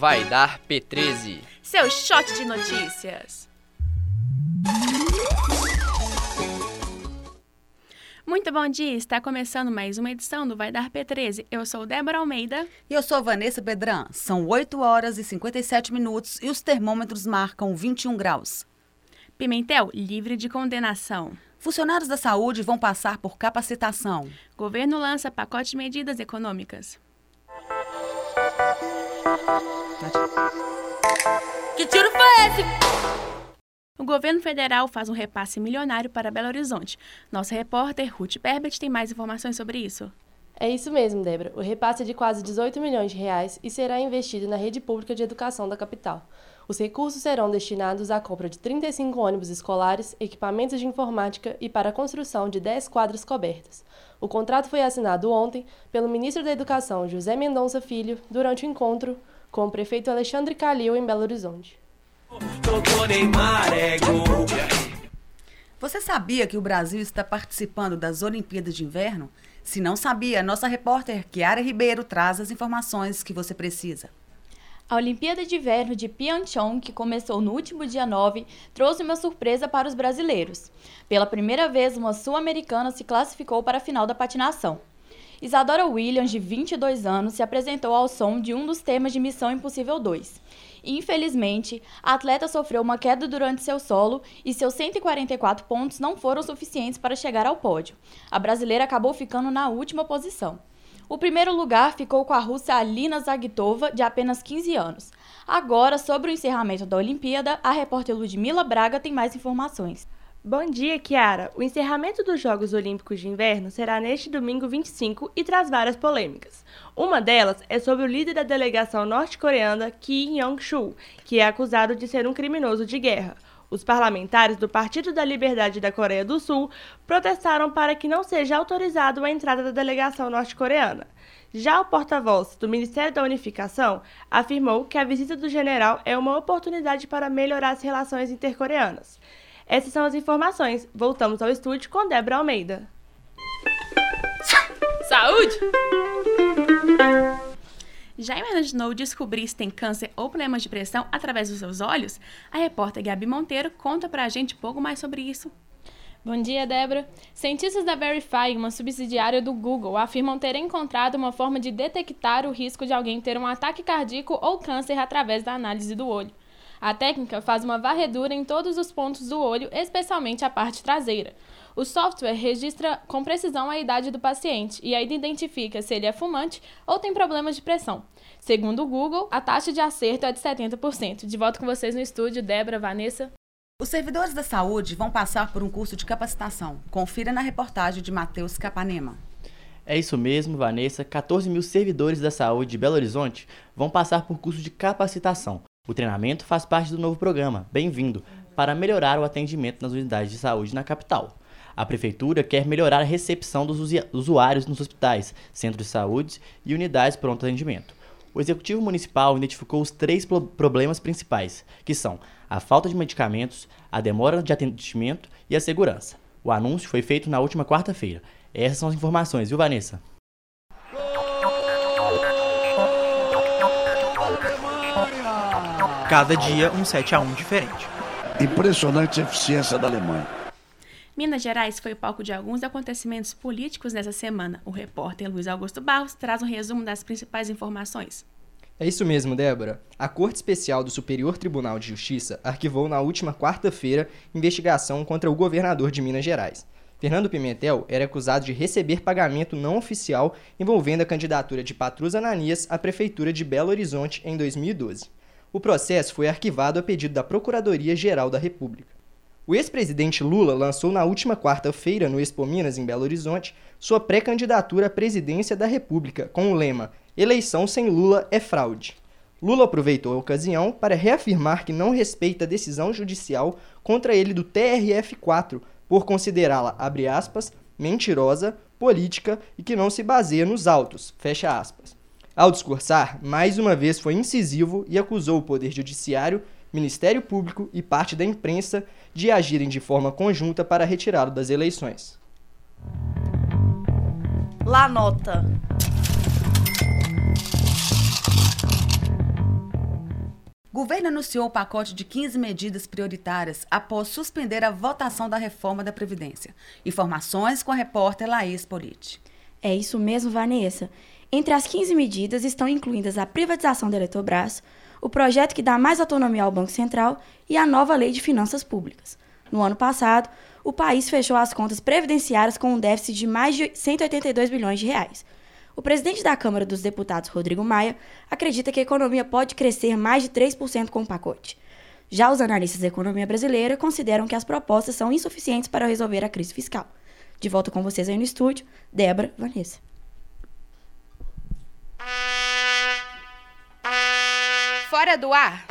Vai dar P13. Seu shot de notícias. Muito bom dia, está começando mais uma edição do Vai Dar P13. Eu sou Débora Almeida. E eu sou Vanessa Bedran. São 8 horas e 57 minutos e os termômetros marcam 21 graus. Pimentel, livre de condenação. Funcionários da saúde vão passar por capacitação. Governo lança pacote de medidas econômicas. Que tiro foi esse? O governo federal faz um repasse milionário para Belo Horizonte. Nossa repórter Ruth Berbert tem mais informações sobre isso. É isso mesmo, Débora. O repasse é de quase 18 milhões de reais e será investido na rede pública de educação da capital. Os recursos serão destinados à compra de 35 ônibus escolares, equipamentos de informática e para a construção de 10 quadras cobertas. O contrato foi assinado ontem pelo ministro da Educação, José Mendonça Filho, durante o encontro com o prefeito Alexandre Calil em Belo Horizonte. Você sabia que o Brasil está participando das Olimpíadas de Inverno? Se não sabia, nossa repórter Kiara Ribeiro traz as informações que você precisa. A Olimpíada de Inverno de Pyeongchang, que começou no último dia 9, trouxe uma surpresa para os brasileiros. Pela primeira vez, uma sul-americana se classificou para a final da patinação. Isadora Williams, de 22 anos, se apresentou ao som de um dos temas de Missão Impossível 2. Infelizmente, a atleta sofreu uma queda durante seu solo e seus 144 pontos não foram suficientes para chegar ao pódio. A brasileira acabou ficando na última posição. O primeiro lugar ficou com a russa Alina Zagitova, de apenas 15 anos. Agora, sobre o encerramento da Olimpíada, a repórter Ludmila Braga tem mais informações. Bom dia, Kiara. O encerramento dos Jogos Olímpicos de Inverno será neste domingo 25 e traz várias polêmicas. Uma delas é sobre o líder da delegação norte-coreana Kim Yong-chul, que é acusado de ser um criminoso de guerra. Os parlamentares do Partido da Liberdade da Coreia do Sul protestaram para que não seja autorizado a entrada da delegação norte-coreana. Já o porta-voz do Ministério da Unificação afirmou que a visita do general é uma oportunidade para melhorar as relações intercoreanas. Essas são as informações. Voltamos ao estúdio com Débora Almeida. Saúde! Já imaginou descobrir se tem câncer ou problemas de pressão através dos seus olhos? A repórter Gabi Monteiro conta pra gente um pouco mais sobre isso. Bom dia, Débora. Cientistas da Verify, uma subsidiária do Google, afirmam ter encontrado uma forma de detectar o risco de alguém ter um ataque cardíaco ou câncer através da análise do olho. A técnica faz uma varredura em todos os pontos do olho, especialmente a parte traseira. O software registra com precisão a idade do paciente e ainda identifica se ele é fumante ou tem problemas de pressão. Segundo o Google, a taxa de acerto é de 70%. De volta com vocês no estúdio, Débora, Vanessa. Os servidores da saúde vão passar por um curso de capacitação. Confira na reportagem de Matheus Capanema. É isso mesmo, Vanessa. 14 mil servidores da saúde de Belo Horizonte vão passar por curso de capacitação. O treinamento faz parte do novo programa Bem-vindo para melhorar o atendimento nas unidades de saúde na capital. A prefeitura quer melhorar a recepção dos usuários nos hospitais, centros de saúde e unidades pronto atendimento. O executivo municipal identificou os três problemas principais, que são a falta de medicamentos, a demora de atendimento e a segurança. O anúncio foi feito na última quarta-feira. Essas são as informações, viu, Vanessa? Cada dia um 7 a 1 diferente. Impressionante a eficiência da Alemanha. Minas Gerais foi o palco de alguns acontecimentos políticos nessa semana. O repórter Luiz Augusto Barros traz um resumo das principais informações. É isso mesmo, Débora. A Corte Especial do Superior Tribunal de Justiça arquivou na última quarta-feira investigação contra o governador de Minas Gerais. Fernando Pimentel era acusado de receber pagamento não oficial envolvendo a candidatura de Patrus Ananias à Prefeitura de Belo Horizonte em 2012. O processo foi arquivado a pedido da Procuradoria-Geral da República. O ex-presidente Lula lançou na última quarta-feira, no Expo Minas, em Belo Horizonte, sua pré-candidatura à presidência da República, com o lema Eleição sem Lula é fraude. Lula aproveitou a ocasião para reafirmar que não respeita a decisão judicial contra ele do TRF4 por considerá-la, abre aspas, mentirosa, política e que não se baseia nos autos, fecha aspas. Ao discursar, mais uma vez foi incisivo e acusou o Poder Judiciário, Ministério Público e parte da imprensa de agirem de forma conjunta para retirá-lo das eleições. La nota. Governo anunciou o pacote de 15 medidas prioritárias após suspender a votação da reforma da Previdência. Informações com a repórter Laís Politi. É isso mesmo, Vanessa. Entre as 15 medidas estão incluídas a privatização da Eletrobras, o projeto que dá mais autonomia ao Banco Central e a nova Lei de Finanças Públicas. No ano passado, o país fechou as contas previdenciárias com um déficit de mais de 182 bilhões de reais. O presidente da Câmara dos Deputados, Rodrigo Maia, acredita que a economia pode crescer mais de 3% com o pacote. Já os analistas da economia brasileira consideram que as propostas são insuficientes para resolver a crise fiscal. De volta com vocês aí no estúdio, Débora, Vanessa. Fora do ar.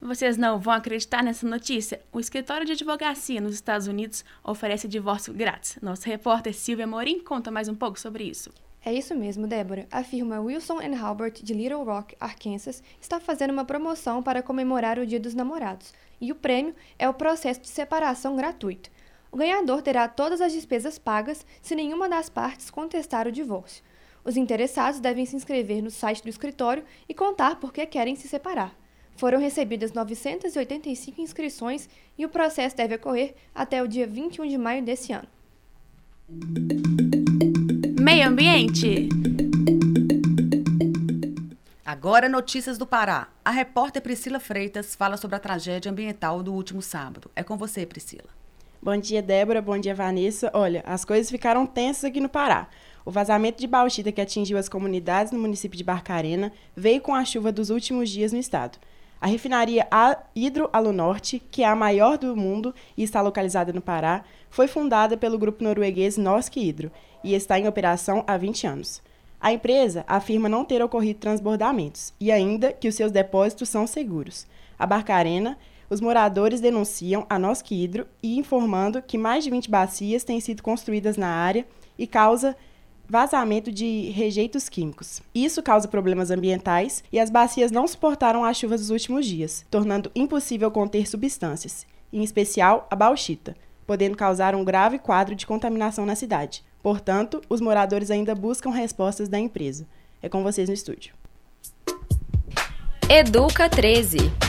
Vocês não vão acreditar nessa notícia? O escritório de advocacia nos Estados Unidos oferece divórcio grátis. Nossa repórter Silvia Morim conta mais um pouco sobre isso. É isso mesmo, Débora. A firma Wilson Halbert de Little Rock, Arkansas, está fazendo uma promoção para comemorar o Dia dos Namorados. E o prêmio é o processo de separação gratuito. O ganhador terá todas as despesas pagas se nenhuma das partes contestar o divórcio. Os interessados devem se inscrever no site do escritório e contar por que querem se separar. Foram recebidas 985 inscrições e o processo deve ocorrer até o dia 21 de maio desse ano. Meio Ambiente. Agora, notícias do Pará. A repórter Priscila Freitas fala sobre a tragédia ambiental do último sábado. É com você, Priscila. Bom dia, Débora. Bom dia, Vanessa. Olha, as coisas ficaram tensas aqui no Pará. O vazamento de bauxita que atingiu as comunidades no município de Barcarena veio com a chuva dos últimos dias no estado. A refinaria Hidroalunorte, que é a maior do mundo e está localizada no Pará, foi fundada pelo grupo norueguês Norsk Hydro e está em operação há 20 anos. A empresa afirma não ter ocorrido transbordamentos e ainda que os seus depósitos são seguros. A Barcarena, os moradores denunciam a Norsk Hydro e informando que mais de 20 bacias têm sido construídas na área e causa vazamento de rejeitos químicos. Isso causa problemas ambientais e as bacias não suportaram as chuvas dos últimos dias, tornando impossível conter substâncias, em especial a bauxita, podendo causar um grave quadro de contaminação na cidade. Portanto, os moradores ainda buscam respostas da empresa. É com vocês no estúdio. Educa 13.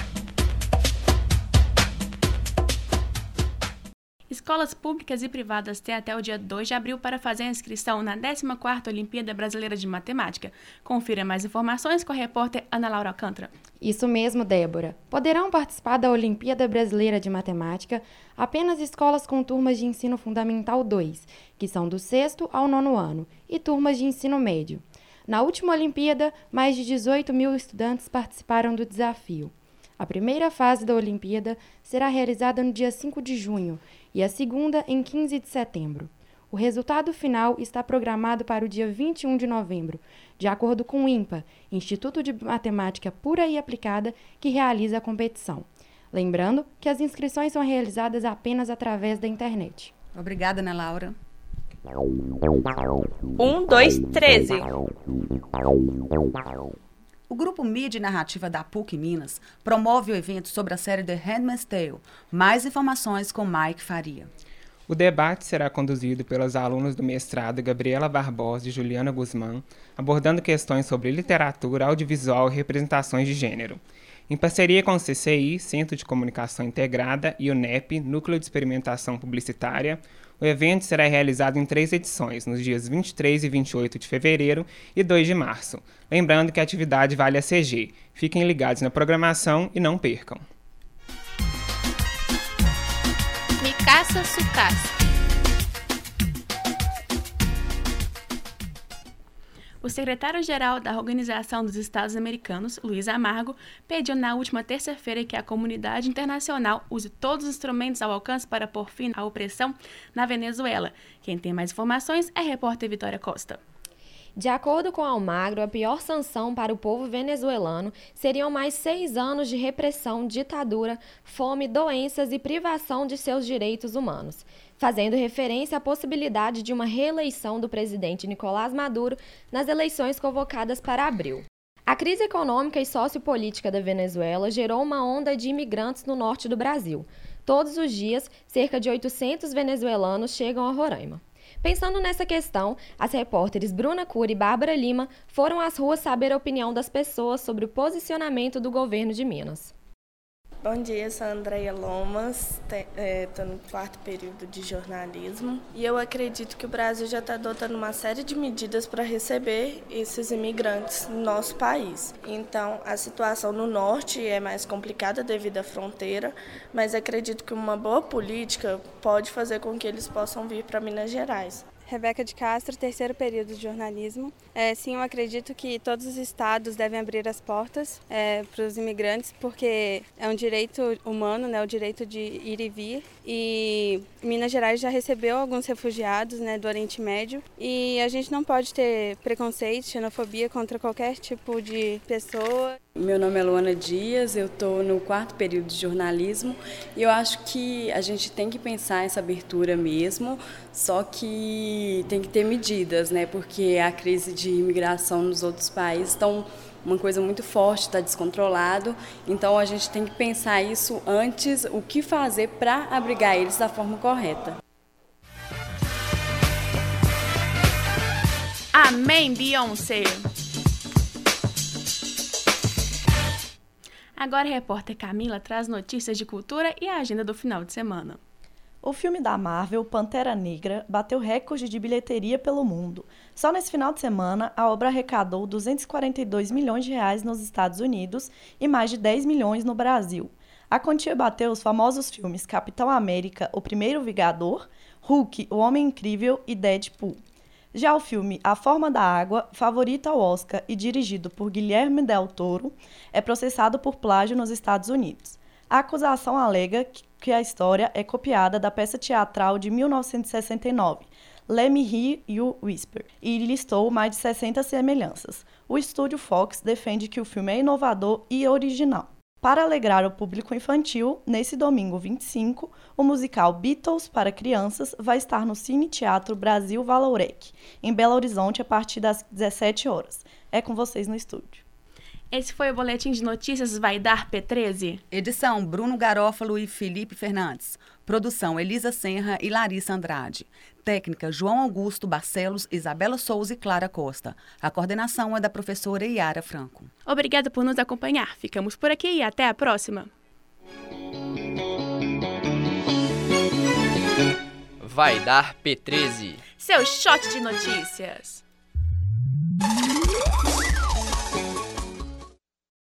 Escolas públicas e privadas têm até o dia 2 de abril para fazer a inscrição na 14ª Olimpíada Brasileira de Matemática. Confira mais informações com a repórter Ana Laura Alcântara. Isso mesmo, Débora. Poderão participar da Olimpíada Brasileira de Matemática apenas escolas com turmas de ensino fundamental 2, que são do sexto ao nono ano, e turmas de ensino médio. Na última Olimpíada, mais de 18 mil estudantes participaram do desafio. A primeira fase da Olimpíada será realizada no dia 5 de junho e a segunda em 15 de setembro. O resultado final está programado para o dia 21 de novembro, de acordo com o INPA, Instituto de Matemática Pura e Aplicada, que realiza a competição. Lembrando que as inscrições são realizadas apenas através da internet. Obrigada, Ana Laura. Um, dois, treze. O grupo Mídia e Narrativa da PUC Minas promove o evento sobre a série The Handmaid's Tale. Mais informações com Mike Faria. O debate será conduzido pelas alunas do mestrado Gabriela Barbosa e Juliana Guzmán, abordando questões sobre literatura, audiovisual e representações de gênero. Em parceria com o CCI, Centro de Comunicação Integrada, e o NEP, Núcleo de Experimentação Publicitária, o evento será realizado em três edições, nos dias 23 e 28 de fevereiro e 2 de março. Lembrando que a atividade vale a CG. Fiquem ligados na programação e não percam. Sucassa. O secretário-geral da Organização dos Estados Americanos, Luiz Amargo, pediu na última terça-feira que a comunidade internacional use todos os instrumentos ao alcance para pôr fim à opressão na Venezuela. Quem tem mais informações é a repórter Vitória Costa. De acordo com Almagro, a pior sanção para o povo venezuelano seriam mais seis anos de repressão, ditadura, fome, doenças e privação de seus direitos humanos fazendo referência à possibilidade de uma reeleição do presidente Nicolás Maduro nas eleições convocadas para abril. A crise econômica e sociopolítica da Venezuela gerou uma onda de imigrantes no norte do Brasil. Todos os dias, cerca de 800 venezuelanos chegam a Roraima. Pensando nessa questão, as repórteres Bruna Cura e Bárbara Lima foram às ruas saber a opinião das pessoas sobre o posicionamento do governo de Minas. Bom dia, sou a Andrea Lomas, estou no quarto período de jornalismo e eu acredito que o Brasil já está adotando uma série de medidas para receber esses imigrantes no nosso país. Então, a situação no norte é mais complicada devido à fronteira, mas acredito que uma boa política pode fazer com que eles possam vir para Minas Gerais. Rebeca de Castro, terceiro período de jornalismo. É, sim, eu acredito que todos os estados devem abrir as portas é, para os imigrantes, porque é um direito humano, né, o direito de ir e vir. E Minas Gerais já recebeu alguns refugiados né, do Oriente Médio e a gente não pode ter preconceito, xenofobia contra qualquer tipo de pessoa. Meu nome é Luana Dias, eu estou no quarto período de jornalismo e eu acho que a gente tem que pensar essa abertura mesmo, só que tem que ter medidas, né? Porque a crise de imigração nos outros países estão uma coisa muito forte, está descontrolado. Então a gente tem que pensar isso antes, o que fazer para abrigar eles da forma correta. Amém, Beyoncé! Agora a repórter Camila traz notícias de cultura e a agenda do final de semana. O filme da Marvel, Pantera Negra, bateu recorde de bilheteria pelo mundo. Só nesse final de semana, a obra arrecadou 242 milhões de reais nos Estados Unidos e mais de 10 milhões no Brasil. A quantia bateu os famosos filmes Capitão América, O Primeiro Vingador, Hulk, O Homem Incrível e Deadpool. Já o filme A Forma da Água, favorito ao Oscar e dirigido por Guilherme Del Toro, é processado por plágio nos Estados Unidos. A acusação alega que a história é copiada da peça teatral de 1969, Let Me Hear You Whisper, e listou mais de 60 semelhanças. O estúdio Fox defende que o filme é inovador e original. Para alegrar o público infantil, nesse domingo 25, o musical Beatles para crianças vai estar no Cine Teatro Brasil Valorec, em Belo Horizonte, a partir das 17 horas. É com vocês no estúdio. Esse foi o Boletim de Notícias Vai Dar P13. Edição Bruno Garófalo e Felipe Fernandes. Produção Elisa Senra e Larissa Andrade. Técnica João Augusto Barcelos, Isabela Souza e Clara Costa. A coordenação é da professora Iara Franco. Obrigada por nos acompanhar. Ficamos por aqui e até a próxima. Vai dar P13. Seu shot de notícias.